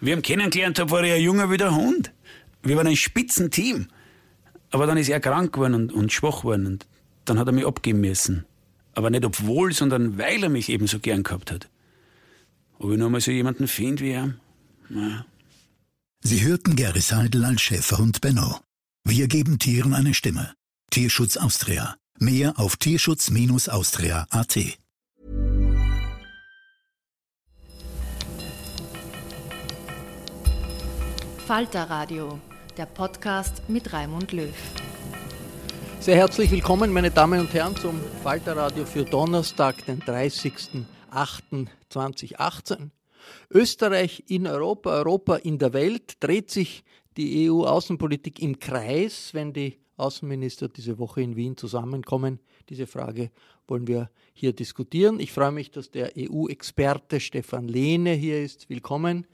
Ich ihn kennengelernt habe, war er ein junger wie der Hund. Wir waren ein Spitzenteam. Aber dann ist er krank geworden und, und schwach geworden und dann hat er mich abgeben müssen. Aber nicht obwohl, sondern weil er mich eben so gern gehabt hat. Ob ich noch mal so jemanden finde wie er? Na. Sie hörten Gary Seidel als Schäferhund Benno. Wir geben Tieren eine Stimme. Tierschutz Austria. Mehr auf tierschutz-austria.at. Falter Radio, der Podcast mit Raimund Löw. Sehr herzlich willkommen, meine Damen und Herren, zum Falter Radio für Donnerstag, den 30.08.2018. Österreich in Europa, Europa in der Welt, dreht sich die EU-Außenpolitik im Kreis, wenn die Außenminister diese Woche in Wien zusammenkommen. Diese Frage wollen wir hier diskutieren. Ich freue mich, dass der EU-Experte Stefan Lehne hier ist. Willkommen.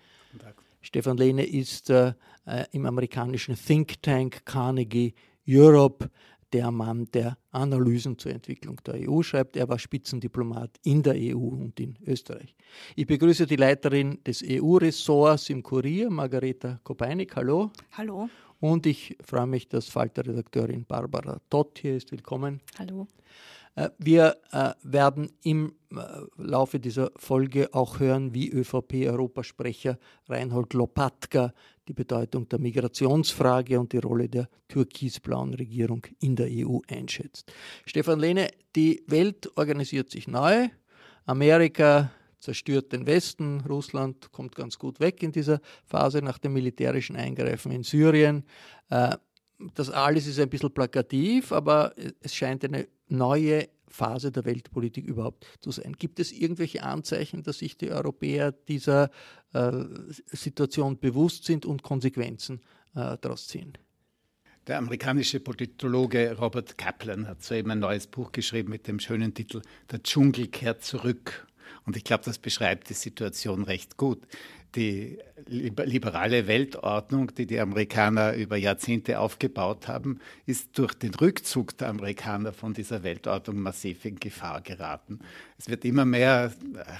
Stefan Lehne ist äh, äh, im amerikanischen Think Tank Carnegie Europe der Mann, der Analysen zur Entwicklung der EU schreibt. Er war Spitzendiplomat in der EU und in Österreich. Ich begrüße die Leiterin des EU-Ressorts im Kurier, Margareta Kopeinik. Hallo. Hallo. Und ich freue mich, dass Falter-Redakteurin Barbara Tott hier ist. Willkommen. Hallo. Äh, wir äh, werden im äh, Laufe dieser Folge auch hören, wie ÖVP-Europasprecher Reinhold Lopatka die Bedeutung der Migrationsfrage und die Rolle der türkisblauen Regierung in der EU einschätzt. Stefan Lehne, die Welt organisiert sich neu. Amerika zerstört den Westen. Russland kommt ganz gut weg in dieser Phase nach dem militärischen Eingreifen in Syrien. Das alles ist ein bisschen plakativ, aber es scheint eine neue Phase der Weltpolitik überhaupt zu sein. Gibt es irgendwelche Anzeichen, dass sich die Europäer dieser äh, Situation bewusst sind und Konsequenzen äh, daraus ziehen? Der amerikanische Politologe Robert Kaplan hat soeben ein neues Buch geschrieben mit dem schönen Titel Der Dschungel kehrt zurück. Und ich glaube, das beschreibt die Situation recht gut. Die liberale Weltordnung, die die Amerikaner über Jahrzehnte aufgebaut haben, ist durch den Rückzug der Amerikaner von dieser Weltordnung massiv in Gefahr geraten. Es wird immer mehr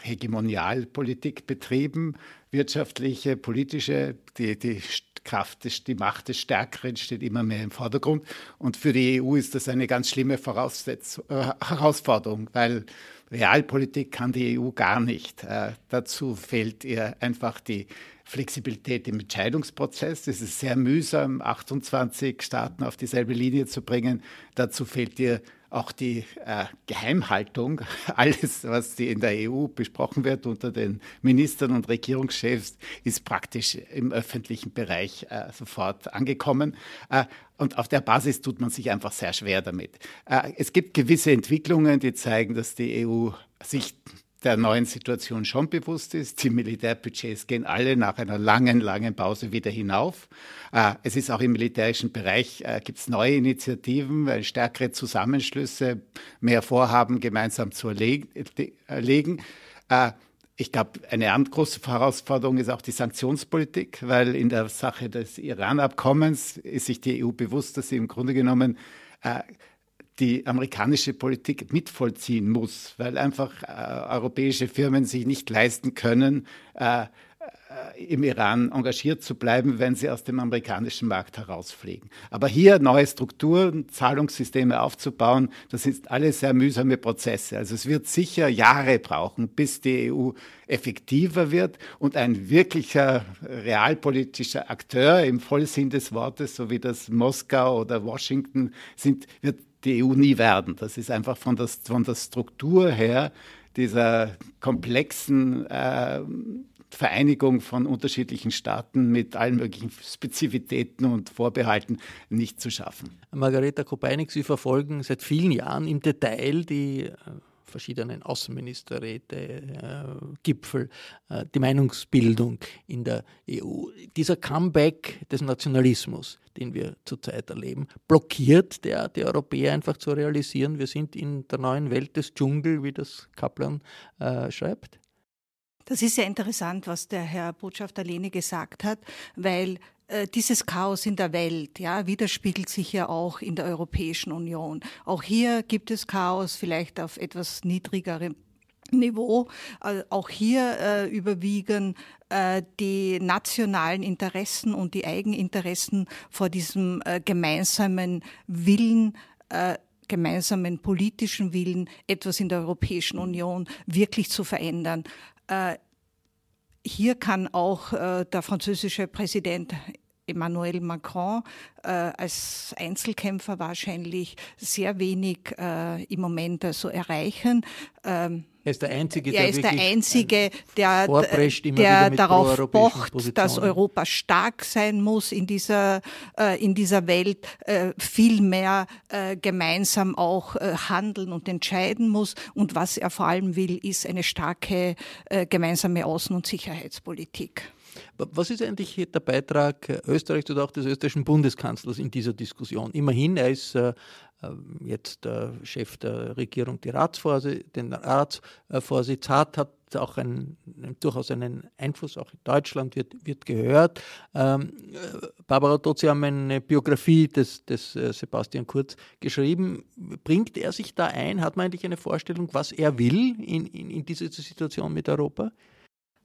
Hegemonialpolitik betrieben, wirtschaftliche, politische, die, die Kraft, die Macht des Stärkeren steht immer mehr im Vordergrund. Und für die EU ist das eine ganz schlimme Voraussetz äh, Herausforderung, weil Realpolitik kann die EU gar nicht. Äh, dazu fehlt ihr einfach die Flexibilität im Entscheidungsprozess. Es ist sehr mühsam, 28 Staaten auf dieselbe Linie zu bringen. Dazu fehlt ihr auch die äh, Geheimhaltung, alles, was die in der EU besprochen wird unter den Ministern und Regierungschefs, ist praktisch im öffentlichen Bereich äh, sofort angekommen. Äh, und auf der Basis tut man sich einfach sehr schwer damit. Äh, es gibt gewisse Entwicklungen, die zeigen, dass die EU sich der neuen Situation schon bewusst ist. Die Militärbudgets gehen alle nach einer langen, langen Pause wieder hinauf. Äh, es ist auch im militärischen Bereich, äh, gibt es neue Initiativen, äh, stärkere Zusammenschlüsse, mehr Vorhaben gemeinsam zu erlegen. Ich glaube, eine große Herausforderung ist auch die Sanktionspolitik, weil in der Sache des Iran-Abkommens ist sich die EU bewusst, dass sie im Grunde genommen die amerikanische Politik mitvollziehen muss, weil einfach äh, europäische Firmen sich nicht leisten können, äh, im Iran engagiert zu bleiben, wenn sie aus dem amerikanischen Markt herausfliegen. Aber hier neue Strukturen, Zahlungssysteme aufzubauen, das sind alles sehr mühsame Prozesse. Also es wird sicher Jahre brauchen, bis die EU effektiver wird und ein wirklicher realpolitischer Akteur im Vollsinn des Wortes, so wie das Moskau oder Washington sind, wird die EU nie werden. Das ist einfach von der, von der Struktur her dieser komplexen äh, Vereinigung von unterschiedlichen Staaten mit allen möglichen Spezifitäten und Vorbehalten nicht zu schaffen. Margareta Kopeinik, Sie verfolgen seit vielen Jahren im Detail die äh, verschiedenen Außenministerräte, äh, Gipfel, äh, die Meinungsbildung in der EU. Dieser Comeback des Nationalismus, den wir zurzeit erleben, blockiert der die Europäer einfach zu realisieren, wir sind in der neuen Welt des Dschungel, wie das Kaplan äh, schreibt? Das ist sehr interessant, was der Herr Botschafter Lehne gesagt hat, weil äh, dieses Chaos in der Welt, ja, widerspiegelt sich ja auch in der Europäischen Union. Auch hier gibt es Chaos, vielleicht auf etwas niedrigerem Niveau. Äh, auch hier äh, überwiegen äh, die nationalen Interessen und die Eigeninteressen vor diesem äh, gemeinsamen Willen, äh, gemeinsamen politischen Willen, etwas in der Europäischen Union wirklich zu verändern. Äh, hier kann auch der französische Präsident Emmanuel Macron äh, als Einzelkämpfer wahrscheinlich sehr wenig äh, im Moment also erreichen. Ähm, er ist der Einzige, der, ist der, Einzige, der, der darauf pocht, Positionen. dass Europa stark sein muss in dieser, äh, in dieser Welt, äh, viel mehr äh, gemeinsam auch äh, handeln und entscheiden muss. Und was er vor allem will, ist eine starke äh, gemeinsame Außen- und Sicherheitspolitik. Was ist eigentlich der Beitrag Österreichs oder auch des österreichischen Bundeskanzlers in dieser Diskussion? Immerhin, er ist äh, jetzt der Chef der Regierung die den Ratsvorsitz hat, hat auch ein, durchaus einen Einfluss, auch in Deutschland wird, wird gehört. Ähm, Barbara Todt, Sie haben eine Biografie des, des äh, Sebastian Kurz geschrieben. Bringt er sich da ein? Hat man eigentlich eine Vorstellung, was er will in, in, in dieser Situation mit Europa?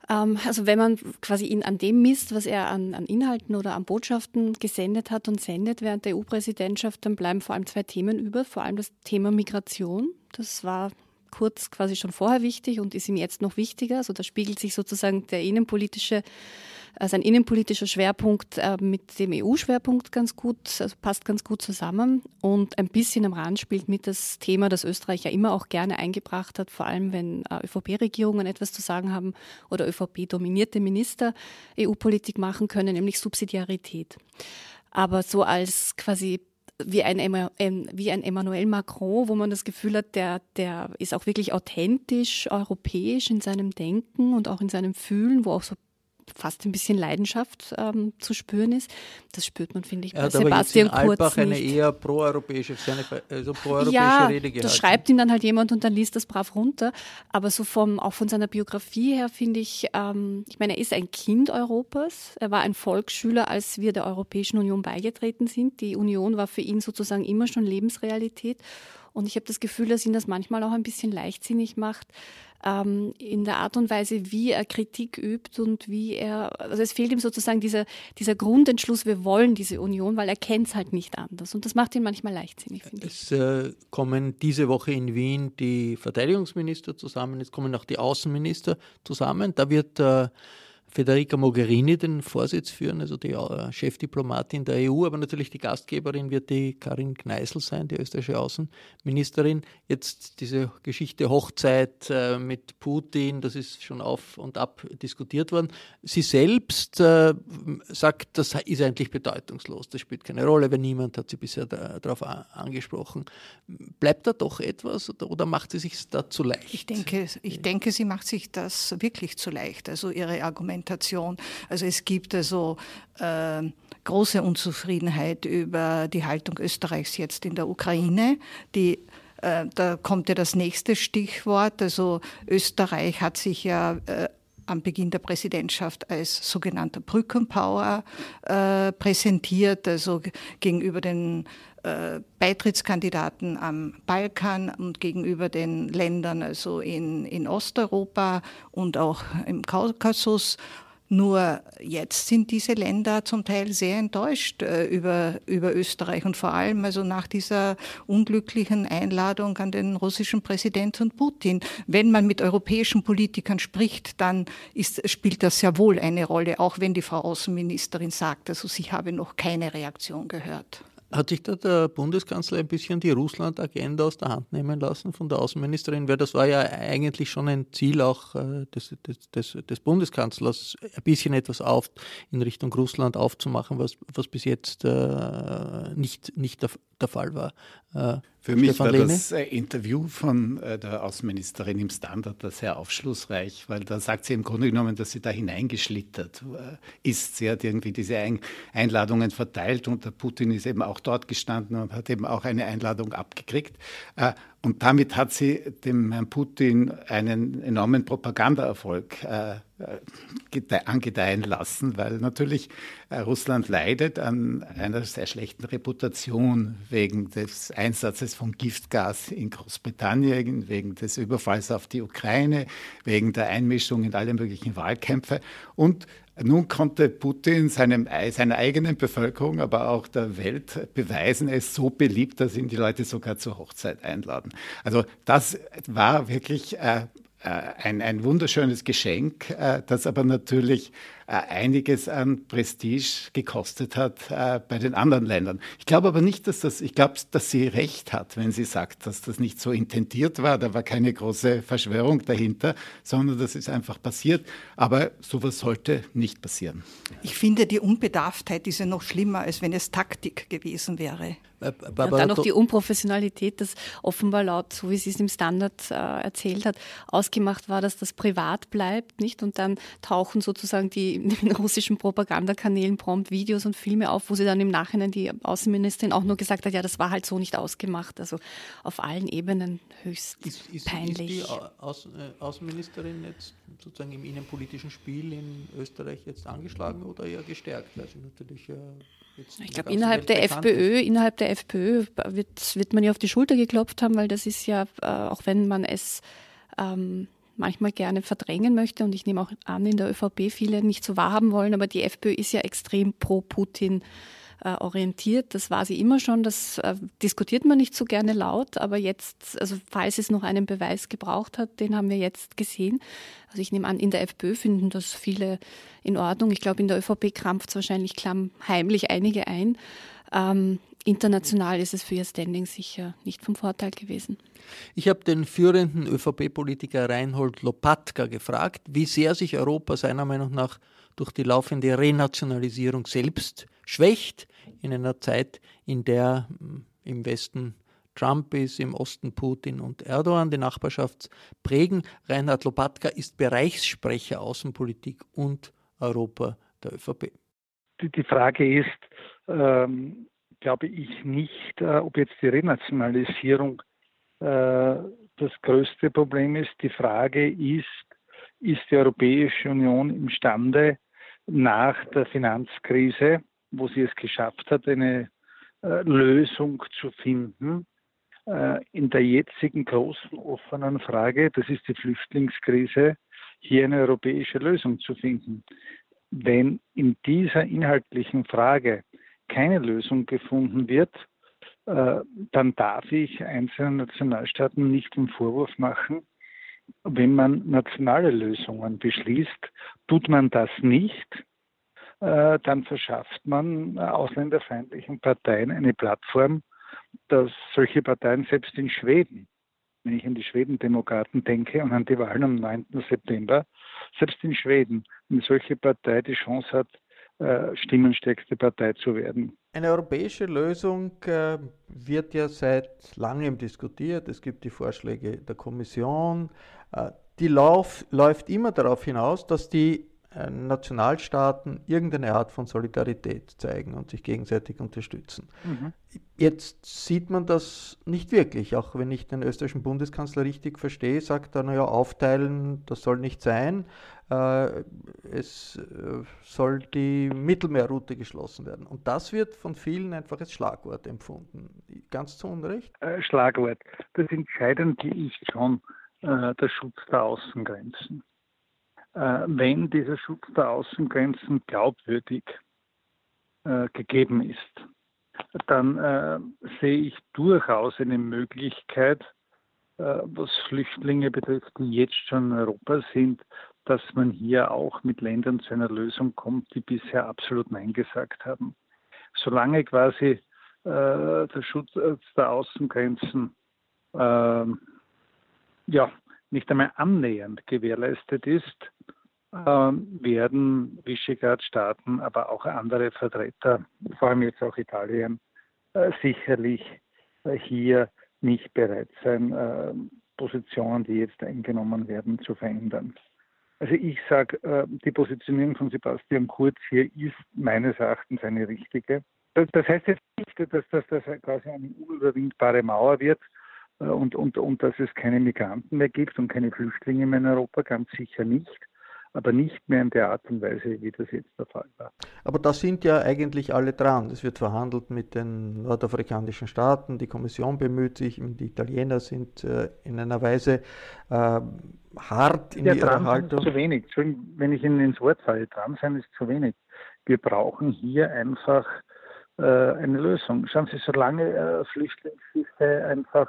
Ähm, also wenn man quasi ihn an dem misst, was er an, an, Inhalten oder an Botschaften gesendet hat und sendet während der EU-Präsidentschaft, dann bleiben vor allem zwei Themen über. Vor allem das Thema Migration. Das war kurz quasi schon vorher wichtig und ist ihm jetzt noch wichtiger. Also da spiegelt sich sozusagen der innenpolitische also ein innenpolitischer Schwerpunkt äh, mit dem EU-Schwerpunkt ganz gut, also passt ganz gut zusammen. Und ein bisschen am Rand spielt mit das Thema, das Österreich ja immer auch gerne eingebracht hat, vor allem wenn äh, ÖVP-Regierungen etwas zu sagen haben oder ÖVP-dominierte Minister EU-Politik machen können, nämlich Subsidiarität. Aber so als quasi wie ein, wie ein Emmanuel Macron, wo man das Gefühl hat, der, der ist auch wirklich authentisch europäisch in seinem Denken und auch in seinem Fühlen, wo auch so fast ein bisschen Leidenschaft ähm, zu spüren ist. Das spürt man, finde ich, bei er hat Sebastian aber jetzt in Kurz eine eher proeuropäische, also proeuropäische ja, Rede gehalten. das schreibt ihm dann halt jemand und dann liest das brav runter. Aber so vom, auch von seiner Biografie her finde ich, ähm, ich meine, er ist ein Kind Europas. Er war ein Volksschüler, als wir der Europäischen Union beigetreten sind. Die Union war für ihn sozusagen immer schon Lebensrealität. Und ich habe das Gefühl, dass ihn das manchmal auch ein bisschen leichtsinnig macht, ähm, in der Art und Weise, wie er Kritik übt und wie er, also es fehlt ihm sozusagen dieser, dieser Grundentschluss, wir wollen diese Union, weil er kennt es halt nicht anders. Und das macht ihn manchmal leichtsinnig, finde ich. Es äh, kommen diese Woche in Wien die Verteidigungsminister zusammen, es kommen auch die Außenminister zusammen. Da wird äh, Federica Mogherini den Vorsitz führen, also die äh, Chefdiplomatin der EU, aber natürlich die Gastgeberin wird die Karin Kneißl sein, die österreichische Außenministerin. Jetzt diese Geschichte Hochzeit äh, mit Putin, das ist schon auf und ab diskutiert worden. Sie selbst äh, sagt, das ist eigentlich bedeutungslos, das spielt keine Rolle, weil niemand hat sie bisher darauf angesprochen. Bleibt da doch etwas oder, macht sie sich da zu leicht? Ich denke, ich denke, sie macht sich das wirklich zu leicht. Also ihre Argumente Argumentation. Also es gibt also äh, große Unzufriedenheit über die Haltung Österreichs jetzt in der Ukraine, die äh, da kommt ja das nächste Stichwort. Also Österreich hat sich ja äh, am Beginn der Präsidentschaft als sogenannter Brückenpower äh, präsentiert, also gegenüber den äh, Beitrittskandidaten am Balkan und gegenüber den Ländern also in, in Osteuropa und auch im Kaukasus. Nur jetzt sind diese Länder zum Teil sehr enttäuscht äh, über, über Österreich und vor allem also nach dieser unglücklichen Einladung an den russischen Präsidenten Putin. Wenn man mit europäischen Politikern spricht, dann ist, spielt das sehr wohl eine Rolle, auch wenn die Frau Außenministerin sagt, also sie habe noch keine Reaktion gehört. Hat sich da der Bundeskanzler ein bisschen die Russland-Agenda aus der Hand nehmen lassen von der Außenministerin? Weil das war ja eigentlich schon ein Ziel auch äh, des, des, des, des Bundeskanzlers, ein bisschen etwas auf in Richtung Russland aufzumachen, was, was bis jetzt äh, nicht, nicht der, der Fall war. Äh, Für mich Stefan war Lehne? das äh, Interview von äh, der Außenministerin im Standard sehr aufschlussreich, weil da sagt sie im Grunde genommen, dass sie da hineingeschlittert ist. Sie hat irgendwie diese Einladungen verteilt und der Putin ist eben auch dort gestanden und hat eben auch eine Einladung abgekriegt. Äh, und damit hat sie dem Herrn Putin einen enormen Propagandaerfolg äh, angedeihen lassen, weil natürlich Russland leidet an einer sehr schlechten Reputation wegen des Einsatzes von Giftgas in Großbritannien, wegen des Überfalls auf die Ukraine, wegen der Einmischung in alle möglichen Wahlkämpfe. Und nun konnte Putin seinem, seiner eigenen Bevölkerung, aber auch der Welt beweisen, er ist so beliebt, dass ihn die Leute sogar zur Hochzeit einladen. Also das war wirklich äh, äh ein, ein wunderschönes Geschenk, äh, das aber natürlich einiges an Prestige gekostet hat äh, bei den anderen Ländern. Ich glaube aber nicht, dass das, ich glaube, dass sie recht hat, wenn sie sagt, dass das nicht so intendiert war. Da war keine große Verschwörung dahinter, sondern das ist einfach passiert. Aber sowas sollte nicht passieren. Ich finde, die Unbedarftheit ist ja noch schlimmer, als wenn es Taktik gewesen wäre. Äh, und dann noch die Unprofessionalität, dass offenbar laut, so wie sie es im Standard äh, erzählt hat, ausgemacht war, dass das privat bleibt, nicht? Und dann tauchen sozusagen die den russischen Propagandakanälen prompt Videos und Filme auf, wo sie dann im Nachhinein die Außenministerin auch nur gesagt hat, ja, das war halt so nicht ausgemacht. Also auf allen Ebenen höchst ist, ist, peinlich. Ist die Außen, äh, Außenministerin jetzt sozusagen im innenpolitischen Spiel in Österreich jetzt angeschlagen oder eher gestärkt? Weil sie natürlich äh, ich glaube, innerhalb der FPÖ, ist. innerhalb der FPÖ wird, wird man ja auf die Schulter geklopft haben, weil das ist ja, äh, auch wenn man es ähm, manchmal gerne verdrängen möchte und ich nehme auch an, in der ÖVP viele nicht so wahrhaben wollen, aber die FPÖ ist ja extrem pro Putin äh, orientiert. Das war sie immer schon. Das äh, diskutiert man nicht so gerne laut, aber jetzt, also falls es noch einen Beweis gebraucht hat, den haben wir jetzt gesehen. Also ich nehme an, in der FPÖ finden das viele in Ordnung. Ich glaube, in der ÖVP krampft es wahrscheinlich klammheimlich einige ein. Ähm, international ist es für ihr Standing sicher nicht vom Vorteil gewesen. Ich habe den führenden ÖVP-Politiker Reinhold Lopatka gefragt, wie sehr sich Europa seiner Meinung nach durch die laufende Renationalisierung selbst schwächt, in einer Zeit, in der hm, im Westen Trump ist, im Osten Putin und Erdogan die Nachbarschaft prägen. Reinhard Lopatka ist Bereichssprecher Außenpolitik und Europa der ÖVP. Die Frage ist, ähm, glaube ich nicht, äh, ob jetzt die Renationalisierung äh, das größte Problem ist. Die Frage ist, ist die Europäische Union imstande, nach der Finanzkrise, wo sie es geschafft hat, eine äh, Lösung zu finden, in der jetzigen großen offenen Frage, das ist die Flüchtlingskrise, hier eine europäische Lösung zu finden. Wenn in dieser inhaltlichen Frage keine Lösung gefunden wird, äh, dann darf ich einzelnen Nationalstaaten nicht den Vorwurf machen, wenn man nationale Lösungen beschließt, tut man das nicht, äh, dann verschafft man ausländerfeindlichen Parteien eine Plattform, dass solche Parteien selbst in Schweden, wenn ich an die Schwedendemokraten denke und an die Wahlen am 9. September, selbst in Schweden eine solche Partei die Chance hat, stimmenstärkste Partei zu werden. Eine europäische Lösung äh, wird ja seit langem diskutiert. Es gibt die Vorschläge der Kommission. Äh, die Lauf, läuft immer darauf hinaus, dass die äh, Nationalstaaten irgendeine Art von Solidarität zeigen und sich gegenseitig unterstützen. Mhm. Jetzt sieht man das nicht wirklich, auch wenn ich den österreichischen Bundeskanzler richtig verstehe, sagt er, naja, aufteilen, das soll nicht sein, äh, es äh, soll die Mittelmeerroute geschlossen werden. Und das wird von vielen einfach als Schlagwort empfunden. Ganz zu Unrecht? Schlagwort. Das Entscheidende ist schon der Schutz der Außengrenzen. Äh, wenn dieser Schutz der Außengrenzen glaubwürdig äh, gegeben ist, dann äh, sehe ich durchaus eine Möglichkeit, was Flüchtlinge betrifft, die jetzt schon in Europa sind, dass man hier auch mit Ländern zu einer Lösung kommt, die bisher absolut Nein gesagt haben. Solange quasi äh, der Schutz der Außengrenzen äh, ja, nicht einmal annähernd gewährleistet ist, werden Visegrad-Staaten, aber auch andere Vertreter, vor allem jetzt auch Italien, äh, sicherlich äh, hier nicht bereit sein, äh, Positionen, die jetzt eingenommen werden, zu verändern. Also ich sage, die Positionierung von Sebastian Kurz hier ist meines Erachtens eine richtige. Das, heißt jetzt nicht, dass das, quasi eine unüberwindbare Mauer wird äh, und, und, und dass es keine Migranten mehr gibt und keine Flüchtlinge mehr in Europa, ganz sicher nicht aber nicht mehr in der Art und Weise, wie das jetzt der Fall war. Aber da sind ja eigentlich alle dran. Es wird verhandelt mit den nordafrikanischen Staaten, die Kommission bemüht sich, die Italiener sind äh, in einer Weise äh, hart in ja, ihrer Haltung. Ist zu wenig. Wenn ich Ihnen ins Wort falle, dran sein ist zu wenig. Wir brauchen hier einfach äh, eine Lösung. Schauen Sie, solange äh, Flüchtlingsschiffe einfach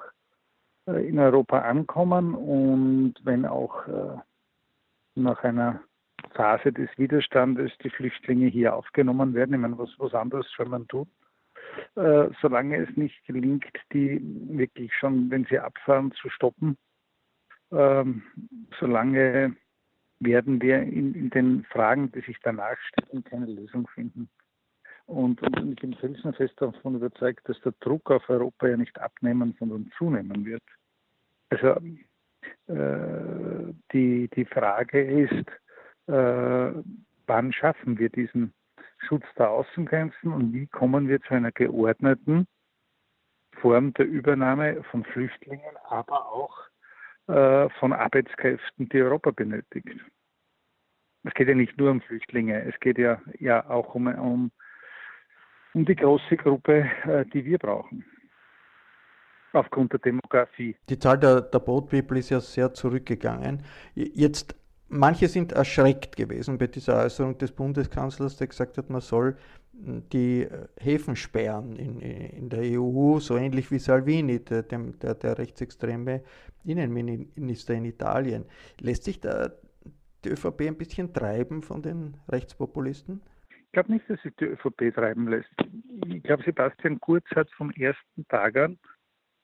äh, in Europa ankommen und wenn auch äh, nach einer Phase des Widerstandes die Flüchtlinge hier aufgenommen werden. Ich meine, was, was anderes soll man tun? Äh, solange es nicht gelingt, die wirklich schon, wenn sie abfahren, zu stoppen, ähm, solange werden wir in, in, den Fragen, die sich danach stellen, keine Lösung finden. Und, und ich bin felsenfest davon überzeugt, dass der Druck auf Europa ja nicht abnehmen, sondern zunehmen wird. Also die, die Frage ist, äh, wann schaffen wir diesen Schutz der Außengrenzen und wie kommen wir zu einer geordneten Form der Übernahme von Flüchtlingen, aber auch äh, von Arbeitskräften, die Europa benötigt. Es geht ja nicht nur um Flüchtlinge, es geht ja, ja auch um, um, um die große Gruppe, die wir brauchen aufgrund der Demografie. Die Zahl der, der Boat People ist ja sehr zurückgegangen. Jetzt, manche sind erschreckt gewesen bei dieser Äußerung des Bundeskanzlers, der gesagt hat, man soll hm, die äh, Häfen sperren in, in der EU, so ähnlich wie Salvini, der, der, der rechtsextreme Innenminister in Italien. Lässt sich da die ÖVP ein bisschen treiben von den Rechtspopulisten? Ich glaube nicht, dass sich die ÖVP treiben lässt. Ich glaube, Sebastian Kurz hat vom ersten Tag an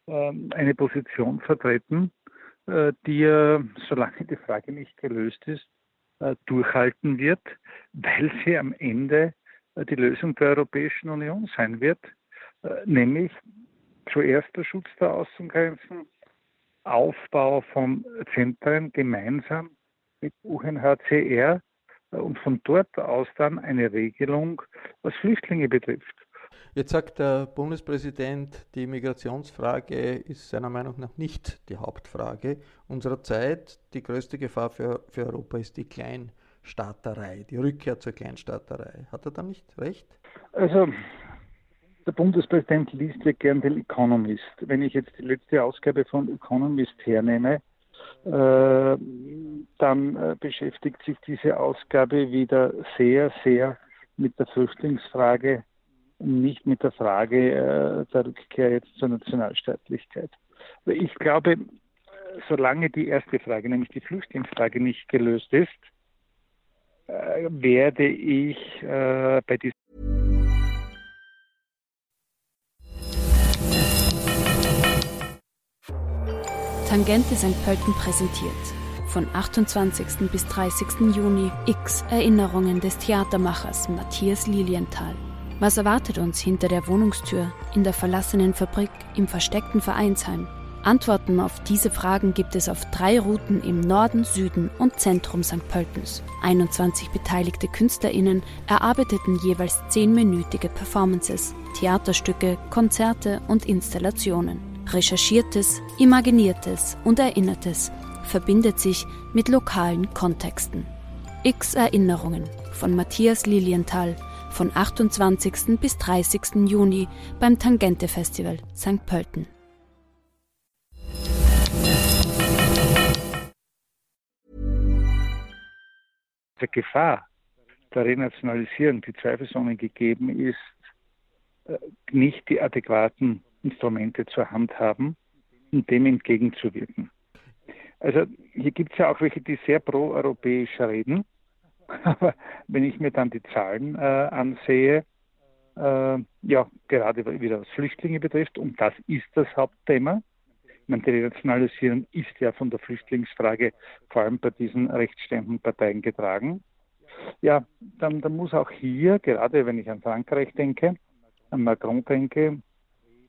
eine Position vertreten, äh, die er, solange die Frage nicht gelöst ist, äh, durchhalten wird, weil sie am Ende äh, die Lösung der Europäischen Union sein wird, nämlich zuerst der Schutz der Außengrenzen, Aufbau von Zentren gemeinsam mit UNHCR und von dort aus dann eine Regelung, was Flüchtlinge betrifft. Jetzt sagt der Bundespräsident, die Migrationsfrage ist seiner Meinung nach nicht die Hauptfrage unserer Zeit. Die größte Gefahr für, für Europa ist die Kleinstaaterei, die Rückkehr zur Kleinstaaterei. Hat er da nicht recht? Also, der Bundespräsident liest ja gern den Economist. Wenn ich jetzt die letzte Ausgabe von Economist hernehme, äh, dann äh, beschäftigt sich diese Ausgabe wieder sehr, sehr mit der Flüchtlingsfrage nicht mit der Frage äh, der Rückkehr jetzt zur Nationalstaatlichkeit. Ich glaube, solange die erste Frage, nämlich die Flüchtlingsfrage, nicht gelöst ist, äh, werde ich äh, bei diesem Tangente St. Pölten präsentiert. Von 28. bis 30. Juni X Erinnerungen des Theatermachers Matthias Lilienthal. Was erwartet uns hinter der Wohnungstür, in der verlassenen Fabrik, im versteckten Vereinsheim? Antworten auf diese Fragen gibt es auf drei Routen im Norden, Süden und Zentrum St. Pöltens. 21 beteiligte KünstlerInnen erarbeiteten jeweils zehnminütige Performances, Theaterstücke, Konzerte und Installationen. Recherchiertes, Imaginiertes und Erinnertes verbindet sich mit lokalen Kontexten. X Erinnerungen von Matthias Lilienthal von 28. bis 30. Juni beim Tangente Festival St. Pölten. Der Gefahr der Renationalisierung, die zweifelsohne gegeben ist, äh, nicht die adäquaten Instrumente zur Hand haben, um dem entgegenzuwirken. Also hier gibt es ja auch welche, die sehr pro-europäisch reden aber wenn ich mir dann die Zahlen äh, ansehe, äh, ja, gerade wieder was Flüchtlinge betrifft, und das ist das Hauptthema. Meine, die Renationalisierung ist ja von der Flüchtlingsfrage vor allem bei diesen rechtsstehenden Parteien getragen. Ja, dann, dann muss auch hier, gerade wenn ich an Frankreich denke, an Macron denke,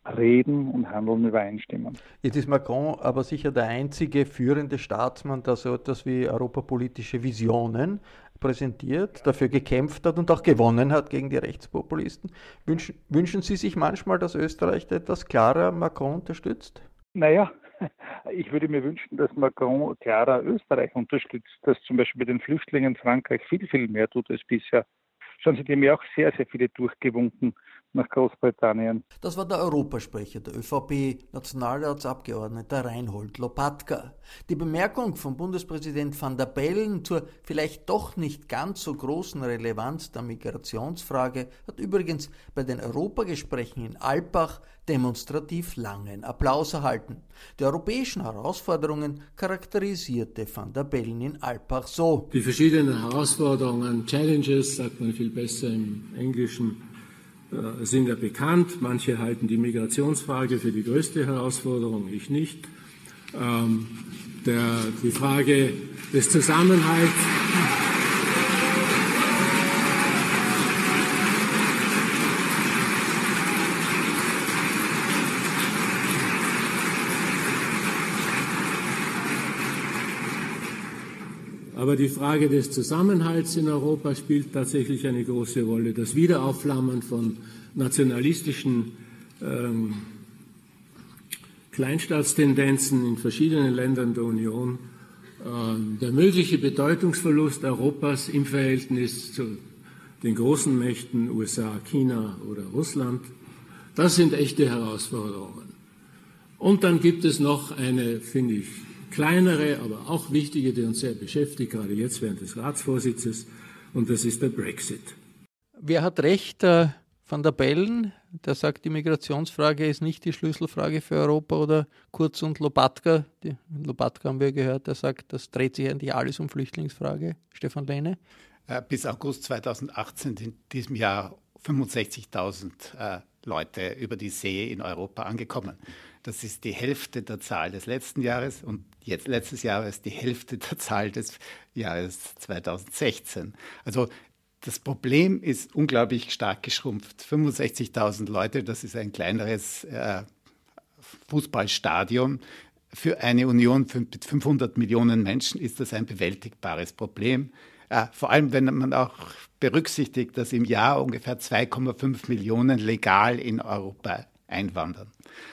Reden und Handeln übereinstimmen. Jetzt ist Macron aber sicher der einzige führende Staatsmann, der so etwas wie europapolitische Visionen präsentiert, dafür gekämpft hat und auch gewonnen hat gegen die Rechtspopulisten. Wünschen, wünschen Sie sich manchmal, dass Österreich etwas klarer Macron unterstützt? Naja, ich würde mir wünschen, dass Macron klarer Österreich unterstützt, dass zum Beispiel bei den Flüchtlingen Frankreich viel, viel mehr tut als bisher. Die haben ja auch sehr, sehr viele durchgewunken nach Großbritannien. Das war der Europasprecher der ÖVP-Nationalratsabgeordnete Reinhold Lopatka. Die Bemerkung von Bundespräsident van der Bellen zur vielleicht doch nicht ganz so großen Relevanz der Migrationsfrage hat übrigens bei den Europagesprächen in Alpbach demonstrativ langen Applaus erhalten. Die europäischen Herausforderungen charakterisierte van der Bellen in Alpbach so. Die verschiedenen Herausforderungen, Challenges, sagt man viel besser im Englischen, äh, sind ja bekannt. Manche halten die Migrationsfrage für die größte Herausforderung, ich nicht. Ähm, der, die Frage des Zusammenhalts. Aber die Frage des Zusammenhalts in Europa spielt tatsächlich eine große Rolle. Das Wiederaufflammen von nationalistischen ähm, Kleinstaatstendenzen in verschiedenen Ländern der Union, äh, der mögliche Bedeutungsverlust Europas im Verhältnis zu den großen Mächten USA, China oder Russland, das sind echte Herausforderungen. Und dann gibt es noch eine, finde ich, kleinere, aber auch wichtige, die uns sehr beschäftigt, gerade jetzt während des Ratsvorsitzes, und das ist der Brexit. Wer hat recht? Äh, Van der Bellen, der sagt, die Migrationsfrage ist nicht die Schlüsselfrage für Europa, oder Kurz und Lopatka, die, Lopatka haben wir gehört, der sagt, das dreht sich eigentlich alles um Flüchtlingsfrage. Stefan Lehne? Äh, bis August 2018 in diesem Jahr 65.000 äh, Leute über die See in Europa angekommen. Das ist die Hälfte der Zahl des letzten Jahres und jetzt letztes Jahr ist die Hälfte der Zahl des Jahres 2016. Also das Problem ist unglaublich stark geschrumpft. 65.000 Leute, das ist ein kleineres äh, Fußballstadion. Für eine Union mit 500 Millionen Menschen ist das ein bewältigbares Problem. Äh, vor allem, wenn man auch berücksichtigt, dass im Jahr ungefähr 2,5 Millionen legal in Europa einwandern.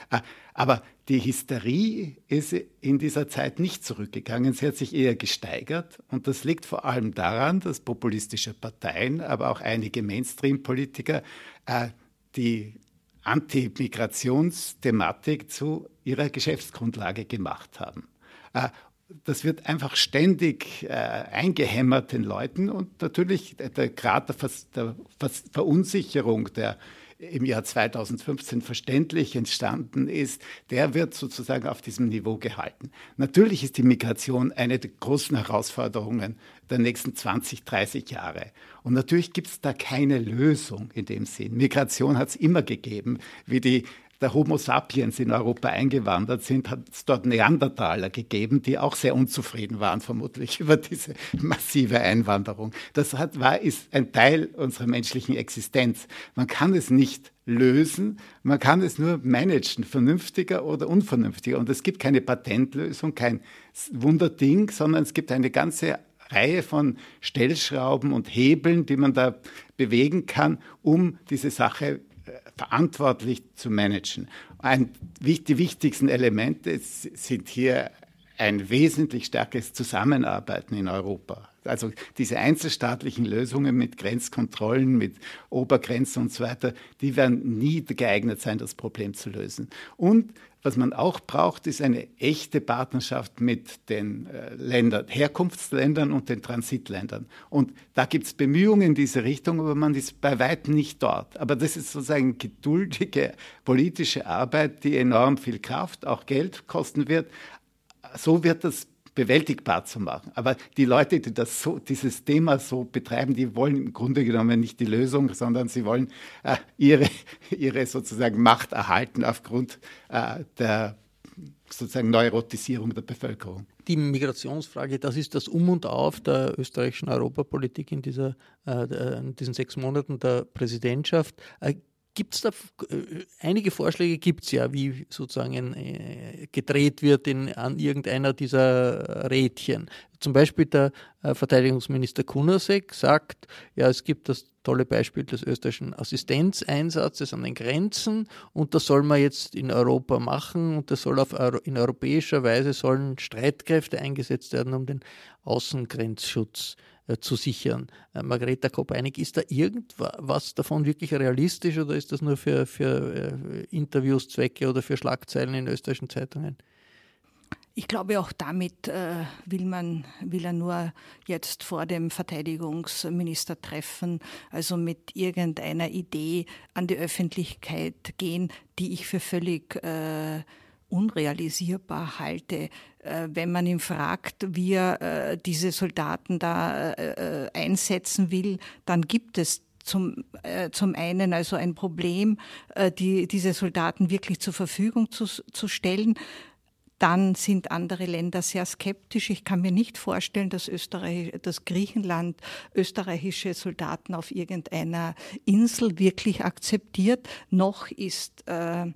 Äh, aber die Hysterie ist in dieser Zeit nicht zurückgegangen, sie hat sich eher gesteigert und das liegt vor allem daran, dass populistische Parteien, aber auch einige Mainstream-Politiker äh, die Anti-Migrationsthematik zu ihrer Geschäftsgrundlage gemacht haben. Äh, das wird einfach ständig äh, eingehämmert den Leuten und natürlich der Grad der, Vers der Vers Verunsicherung, der im Jahr 2015 verständlich entstanden ist, der wird sozusagen auf diesem Niveau gehalten. Natürlich ist die Migration eine der großen Herausforderungen der nächsten 20, 30 Jahre. Und natürlich gibt es da keine Lösung in dem Sinn. Migration hat es immer gegeben, wie die der Homo sapiens in Europa eingewandert sind, hat es dort Neandertaler gegeben, die auch sehr unzufrieden waren, vermutlich über diese massive Einwanderung. Das hat, war, ist ein Teil unserer menschlichen Existenz. Man kann es nicht lösen, man kann es nur managen, vernünftiger oder unvernünftiger. Und es gibt keine Patentlösung, kein Wunderding, sondern es gibt eine ganze Reihe von Stellschrauben und Hebeln, die man da bewegen kann, um diese Sache verantwortlich zu managen. Ein, die wichtigsten Elemente sind hier ein wesentlich stärkeres Zusammenarbeiten in Europa. Also diese einzelstaatlichen Lösungen mit Grenzkontrollen, mit Obergrenzen und so weiter, die werden nie geeignet sein, das Problem zu lösen. Und was man auch braucht, ist eine echte Partnerschaft mit den äh, Ländern, Herkunftsländern und den Transitländern. Und da gibt es Bemühungen in diese Richtung, aber man ist bei weitem nicht dort. Aber das ist sozusagen geduldige politische Arbeit, die enorm viel Kraft, auch Geld kosten wird. So wird das bewältigbar zu machen. Aber die Leute, die das so, dieses Thema so betreiben, die wollen im Grunde genommen nicht die Lösung, sondern sie wollen äh, ihre, ihre sozusagen Macht erhalten aufgrund äh, der sozusagen Neurotisierung der Bevölkerung. Die Migrationsfrage, das ist das Um und Auf der österreichischen Europapolitik in, dieser, äh, in diesen sechs Monaten der Präsidentschaft. Gibt es da äh, einige Vorschläge gibt es ja, wie sozusagen äh, gedreht wird in, an irgendeiner dieser Rädchen. Zum Beispiel der äh, Verteidigungsminister Kunasek sagt, ja, es gibt das tolle Beispiel des österreichischen Assistenzeinsatzes an den Grenzen und das soll man jetzt in Europa machen und das soll auf in europäischer Weise sollen Streitkräfte eingesetzt werden, um den Außengrenzschutz äh, zu sichern. Äh, Margareta Kopeinig, ist da irgendwas davon wirklich realistisch oder ist das nur für, für äh, Interviewszwecke oder für Schlagzeilen in österreichischen Zeitungen? Ich glaube, auch damit äh, will man, will er nur jetzt vor dem Verteidigungsministertreffen, also mit irgendeiner Idee an die Öffentlichkeit gehen, die ich für völlig äh, unrealisierbar halte. Äh, wenn man ihn fragt, wie er äh, diese Soldaten da äh, einsetzen will, dann gibt es zum, zum einen also ein Problem, die, diese Soldaten wirklich zur Verfügung zu, zu stellen. Dann sind andere Länder sehr skeptisch. Ich kann mir nicht vorstellen, dass, Österreich, dass Griechenland österreichische Soldaten auf irgendeiner Insel wirklich akzeptiert. Noch ist äh,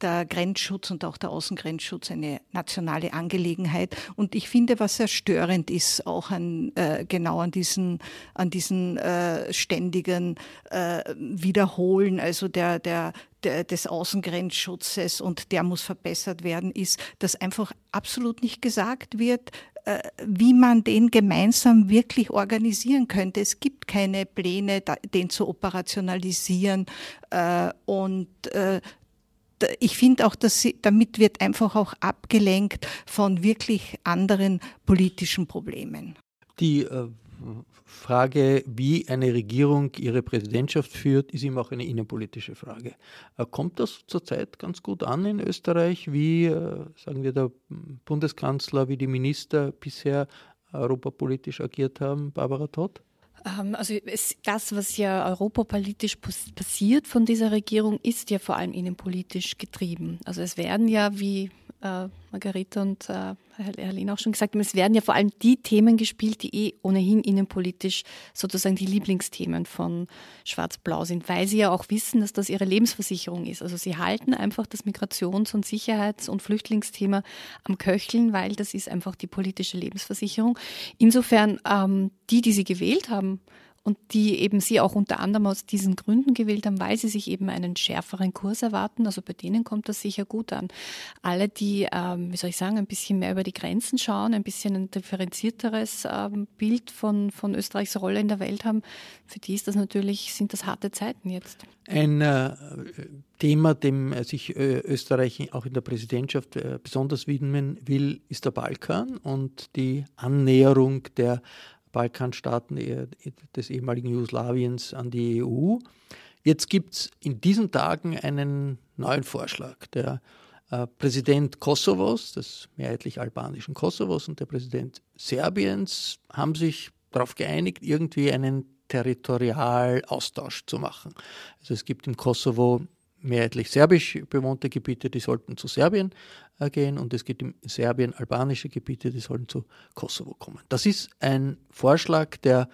der Grenzschutz und auch der Außengrenzschutz eine nationale Angelegenheit. Und ich finde, was sehr störend ist, auch an, äh, genau an diesen, an diesen äh, ständigen äh, Wiederholen, also der, der, der, des Außengrenzschutzes und der muss verbessert werden, ist, dass einfach absolut nicht gesagt wird, äh, wie man den gemeinsam wirklich organisieren könnte. Es gibt keine Pläne, den zu operationalisieren. Äh, und äh, ich finde auch, dass sie, damit wird einfach auch abgelenkt von wirklich anderen politischen Problemen. Die äh, Frage, wie eine Regierung ihre Präsidentschaft führt, ist immer auch eine innenpolitische Frage. Äh, kommt das zurzeit ganz gut an in Österreich, wie, äh, sagen wir, der Bundeskanzler, wie die Minister bisher europapolitisch agiert haben, Barbara Todd? Ähm, also es, das, was ja europapolitisch passiert von dieser Regierung, ist ja vor allem innenpolitisch getrieben. Also es werden ja, wie äh, Margarete und äh, Lehn auch schon gesagt haben, es werden ja vor allem die Themen gespielt, die eh ohnehin innenpolitisch sozusagen die Lieblingsthemen von Schwarz-Blau sind, weil sie ja auch wissen, dass das ihre Lebensversicherung ist. Also sie halten einfach das Migrations- und Sicherheits- und Flüchtlingsthema am Köcheln, weil das ist einfach die politische Lebensversicherung. Insofern, ähm, die, die sie gewählt haben, und die eben sie auch unter anderem aus diesen Gründen gewählt haben, weil sie sich eben einen schärferen Kurs erwarten. Also bei denen kommt das sicher gut an. Alle, die, ähm, wie soll ich sagen, ein bisschen mehr über die Grenzen schauen, ein bisschen ein differenzierteres ähm, Bild von, von Österreichs Rolle in der Welt haben, für die ist das natürlich, sind das harte Zeiten jetzt. Ein äh, Thema, dem sich äh, Österreich auch in der Präsidentschaft äh, besonders widmen will, ist der Balkan und die Annäherung der Balkanstaaten des ehemaligen Jugoslawiens an die EU. Jetzt gibt es in diesen Tagen einen neuen Vorschlag. Der äh, Präsident Kosovos, des mehrheitlich albanischen Kosovos und der Präsident Serbiens haben sich darauf geeinigt, irgendwie einen Territorialaustausch zu machen. Also es gibt im Kosovo mehrheitlich serbisch bewohnte Gebiete, die sollten zu Serbien äh, gehen und es gibt in Serbien albanische Gebiete, die sollen zu Kosovo kommen. Das ist ein Vorschlag, der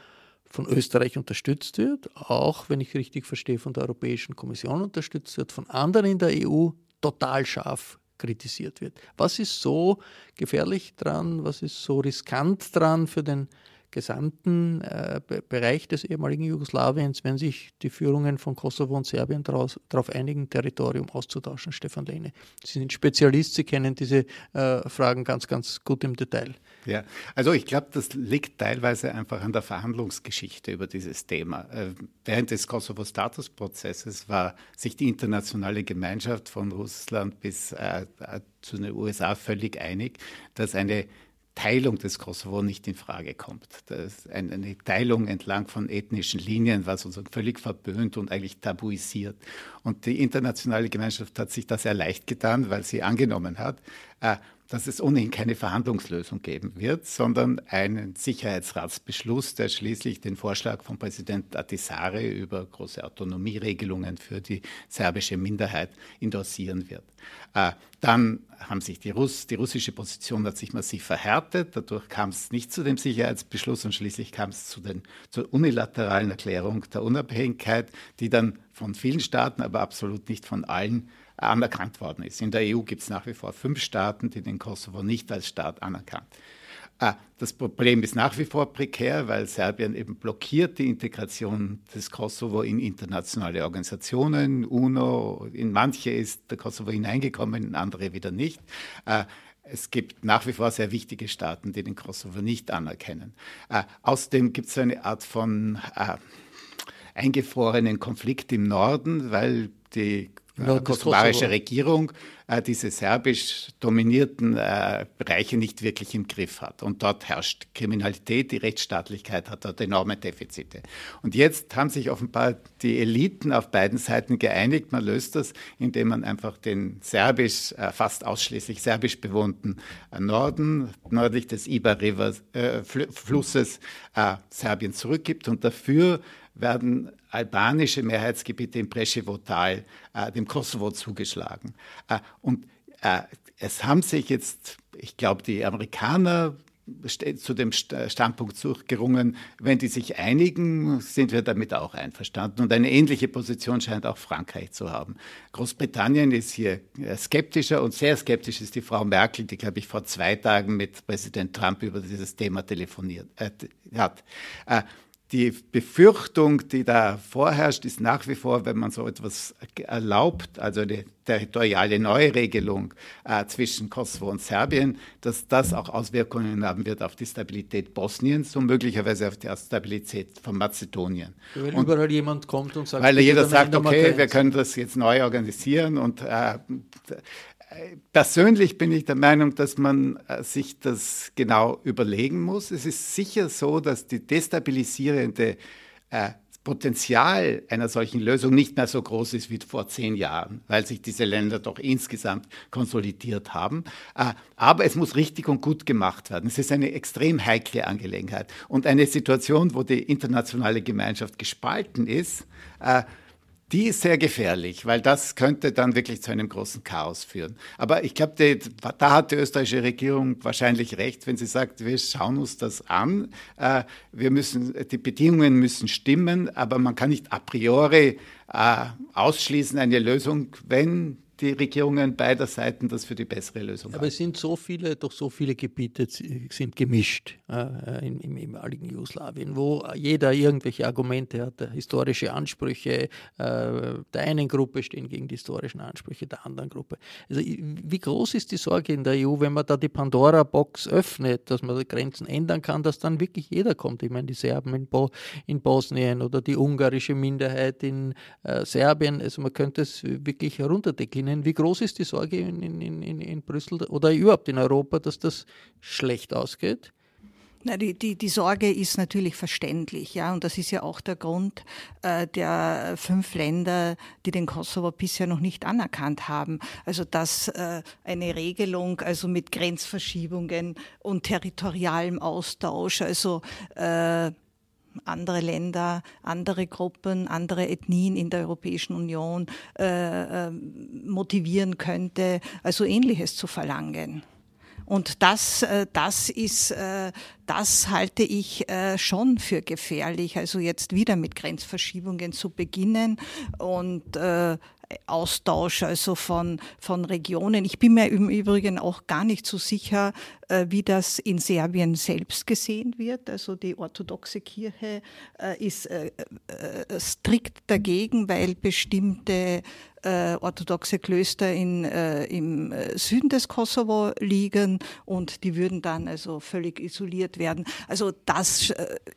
von Österreich unterstützt wird, auch wenn ich richtig verstehe, von der Europäischen Kommission unterstützt wird, von anderen in der EU total scharf kritisiert wird. Was ist so gefährlich dran, was ist so riskant dran für den gesamten äh, Bereich des ehemaligen Jugoslawiens, wenn sich die Führungen von Kosovo und Serbien darauf einigen, Territorium auszutauschen. Stefan Lehne, Sie sind Spezialist, Sie kennen diese äh, Fragen ganz, ganz gut im Detail. Ja, also ich glaube, das liegt teilweise einfach an der Verhandlungsgeschichte über dieses Thema. Äh, während des Kosovo-Status-Prozesses war sich die internationale Gemeinschaft von Russland bis äh, äh zu den USA völlig einig, dass eine Teilung des Kosovo nicht in Frage kommt. Das eine Teilung entlang von ethnischen Linien war sozusagen völlig verböhnt und eigentlich tabuisiert. Und die internationale Gemeinschaft hat sich das sehr leicht getan, weil sie angenommen hat, äh, dass es ohnehin keine Verhandlungslösung geben wird, sondern einen Sicherheitsratsbeschluss, der schließlich den Vorschlag von Präsident Atisare über große Autonomieregelungen für die serbische Minderheit endorsieren wird. Äh, dann haben sich die, Russ, die russische Position hat sich massiv verhärtet. Dadurch kam es nicht zu dem Sicherheitsbeschluss und schließlich kam es zu zur unilateralen Erklärung der Unabhängigkeit, die dann von vielen Staaten, aber absolut nicht von allen anerkannt worden ist. In der EU gibt es nach wie vor fünf Staaten, die den Kosovo nicht als Staat anerkannt. Ah, das Problem ist nach wie vor prekär, weil Serbien eben blockiert die Integration des Kosovo in internationale Organisationen, UNO, in manche ist der Kosovo hineingekommen, in andere wieder nicht. Ah, es gibt nach wie vor sehr wichtige Staaten, die den Kosovo nicht anerkennen. Ah, außerdem gibt es eine Art von eingefrorenen Konflikt im Norden, weil die ja, kosovarische Regierung äh, diese serbisch dominierten äh, Bereiche nicht wirklich im Griff hat. Und dort herrscht Kriminalität, die Rechtsstaatlichkeit hat dort enorme Defizite. Und jetzt haben sich offenbar die Eliten auf beiden Seiten geeinigt. Man löst das, indem man einfach den serbisch, äh, fast ausschließlich serbisch bewohnten äh, Norden, nördlich des Iber-River-Flusses, äh, äh, Serbien zurückgibt und dafür werden albanische Mehrheitsgebiete im Preschewo-Tal äh, dem Kosovo zugeschlagen. Äh, und äh, es haben sich jetzt, ich glaube, die Amerikaner zu dem Standpunkt zurückgerungen, wenn die sich einigen, sind wir damit auch einverstanden. Und eine ähnliche Position scheint auch Frankreich zu haben. Großbritannien ist hier äh, skeptischer und sehr skeptisch ist die Frau Merkel, die, glaube ich, vor zwei Tagen mit Präsident Trump über dieses Thema telefoniert äh, hat. Äh, die Befürchtung, die da vorherrscht, ist nach wie vor, wenn man so etwas erlaubt, also die territoriale Neuregelung äh, zwischen Kosovo und Serbien, dass das auch Auswirkungen haben wird auf die Stabilität Bosniens und möglicherweise auf die Stabilität von Mazedonien. Weil und überall jemand kommt und sagt, weil jeder sagt, okay, wir können das jetzt neu organisieren und äh, Persönlich bin ich der Meinung, dass man äh, sich das genau überlegen muss. Es ist sicher so, dass die destabilisierende äh, Potenzial einer solchen Lösung nicht mehr so groß ist wie vor zehn Jahren, weil sich diese Länder doch insgesamt konsolidiert haben. Äh, aber es muss richtig und gut gemacht werden. Es ist eine extrem heikle Angelegenheit und eine Situation, wo die internationale Gemeinschaft gespalten ist die ist sehr gefährlich, weil das könnte dann wirklich zu einem großen Chaos führen. Aber ich glaube, da hat die österreichische Regierung wahrscheinlich recht, wenn sie sagt, wir schauen uns das an. Äh, wir müssen, die Bedingungen müssen stimmen, aber man kann nicht a priori äh, ausschließen eine Lösung, wenn die Regierungen beider Seiten das für die bessere Lösung Aber es sind so viele, doch so viele Gebiete sind gemischt äh, im, im ehemaligen Jugoslawien, wo jeder irgendwelche Argumente hat, historische Ansprüche äh, der einen Gruppe stehen gegen die historischen Ansprüche der anderen Gruppe. Also wie groß ist die Sorge in der EU, wenn man da die Pandora-Box öffnet, dass man die Grenzen ändern kann, dass dann wirklich jeder kommt? Ich meine, die Serben in, Bo in Bosnien oder die ungarische Minderheit in äh, Serbien, also man könnte es wirklich herunterdeklinieren Ihnen, wie groß ist die Sorge in, in, in, in Brüssel oder überhaupt in Europa, dass das schlecht ausgeht? Na, die, die, die Sorge ist natürlich verständlich, ja, und das ist ja auch der Grund äh, der fünf Länder, die den Kosovo bisher noch nicht anerkannt haben. Also dass äh, eine Regelung, also mit Grenzverschiebungen und territorialem Austausch, also äh, andere Länder, andere Gruppen, andere Ethnien in der Europäischen Union äh, äh, motivieren könnte, also Ähnliches zu verlangen. Und das, äh, das ist, das halte ich schon für gefährlich. Also jetzt wieder mit Grenzverschiebungen zu beginnen und Austausch also von, von Regionen. Ich bin mir im Übrigen auch gar nicht so sicher, äh, wie das in Serbien selbst gesehen wird. Also die orthodoxe Kirche äh, ist äh, strikt dagegen, weil bestimmte orthodoxe Klöster in, im Süden des Kosovo liegen und die würden dann also völlig isoliert werden. Also das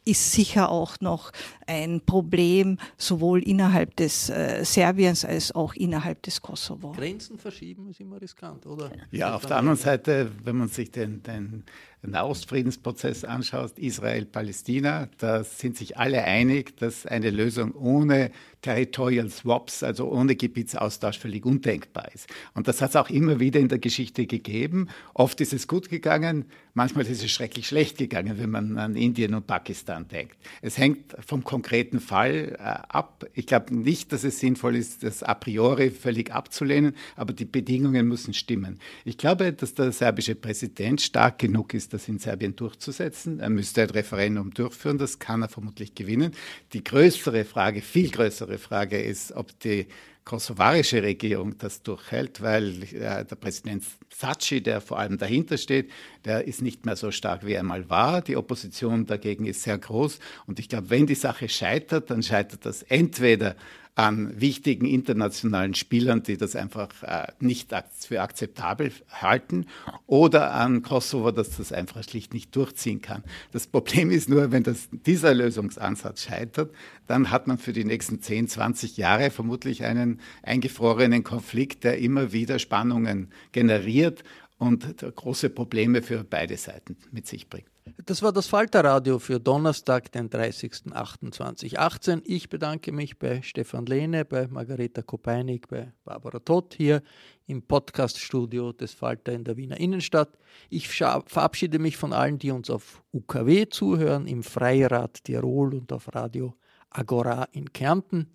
ist sicher auch noch ein Problem, sowohl innerhalb des Serbiens als auch innerhalb des Kosovo. Grenzen verschieben ist immer riskant, oder? Ja, auf der anderen Seite, wenn man sich den, den Nahostfriedensprozess anschaust, Israel, Palästina, da sind sich alle einig, dass eine Lösung ohne Territorial Swaps, also ohne Gebietsaustausch, völlig undenkbar ist. Und das hat es auch immer wieder in der Geschichte gegeben. Oft ist es gut gegangen, manchmal ist es schrecklich schlecht gegangen, wenn man an Indien und Pakistan denkt. Es hängt vom konkreten Fall äh, ab. Ich glaube nicht, dass es sinnvoll ist, das a priori völlig abzulehnen, aber die Bedingungen müssen stimmen. Ich glaube, dass der serbische Präsident stark genug ist, das in Serbien durchzusetzen. Er müsste ein Referendum durchführen, das kann er vermutlich gewinnen. Die größere Frage, viel größere Frage ist, ob die kosovarische Regierung das durchhält, weil äh, der Präsident Saci, der vor allem dahinter steht, der ist nicht mehr so stark, wie er mal war. Die Opposition dagegen ist sehr groß. Und ich glaube, wenn die Sache scheitert, dann scheitert das entweder an wichtigen internationalen Spielern, die das einfach äh, nicht für akzeptabel halten, oder an Kosovo, das das einfach schlicht nicht durchziehen kann. Das Problem ist nur, wenn das, dieser Lösungsansatz scheitert, dann hat man für die nächsten 10, 20 Jahre vermutlich einen eingefrorenen Konflikt, der immer wieder Spannungen generiert und große Probleme für beide Seiten mit sich bringt. Das war das Falterradio für Donnerstag, den 30.08.2018. Ich bedanke mich bei Stefan Lehne, bei Margareta Kopeinig, bei Barbara Todt hier im Podcaststudio des Falter in der Wiener Innenstadt. Ich verabschiede mich von allen, die uns auf UKW zuhören, im Freirad Tirol und auf Radio Agora in Kärnten.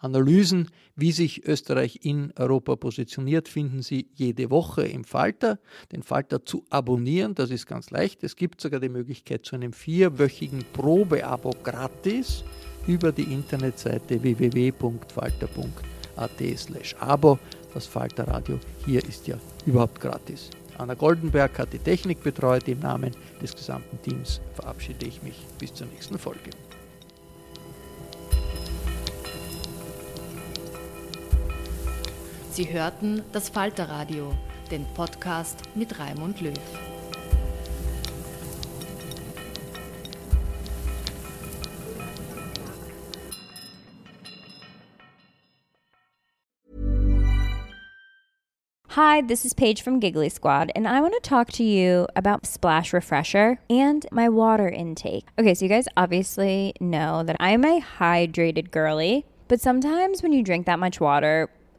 Analysen, wie sich Österreich in Europa positioniert, finden Sie jede Woche im Falter. Den Falter zu abonnieren, das ist ganz leicht. Es gibt sogar die Möglichkeit zu einem vierwöchigen Probeabo gratis über die Internetseite www.falter.at/abo. Das Falterradio hier ist ja überhaupt gratis. Anna Goldenberg hat die Technik betreut. Im Namen des gesamten Teams verabschiede ich mich bis zur nächsten Folge. Sie hörten das Falterradio, den Podcast mit Raimund Löw. Hi, this is Paige from Giggly Squad, and I want to talk to you about Splash Refresher and my water intake. Okay, so you guys obviously know that I'm a hydrated girly, but sometimes when you drink that much water,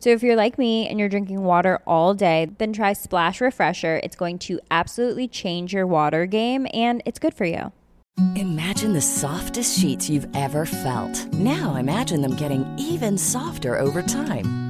So if you're like me and you're drinking water all day, then try Splash Refresher. It's going to absolutely change your water game and it's good for you. Imagine the softest sheets you've ever felt. Now imagine them getting even softer over time.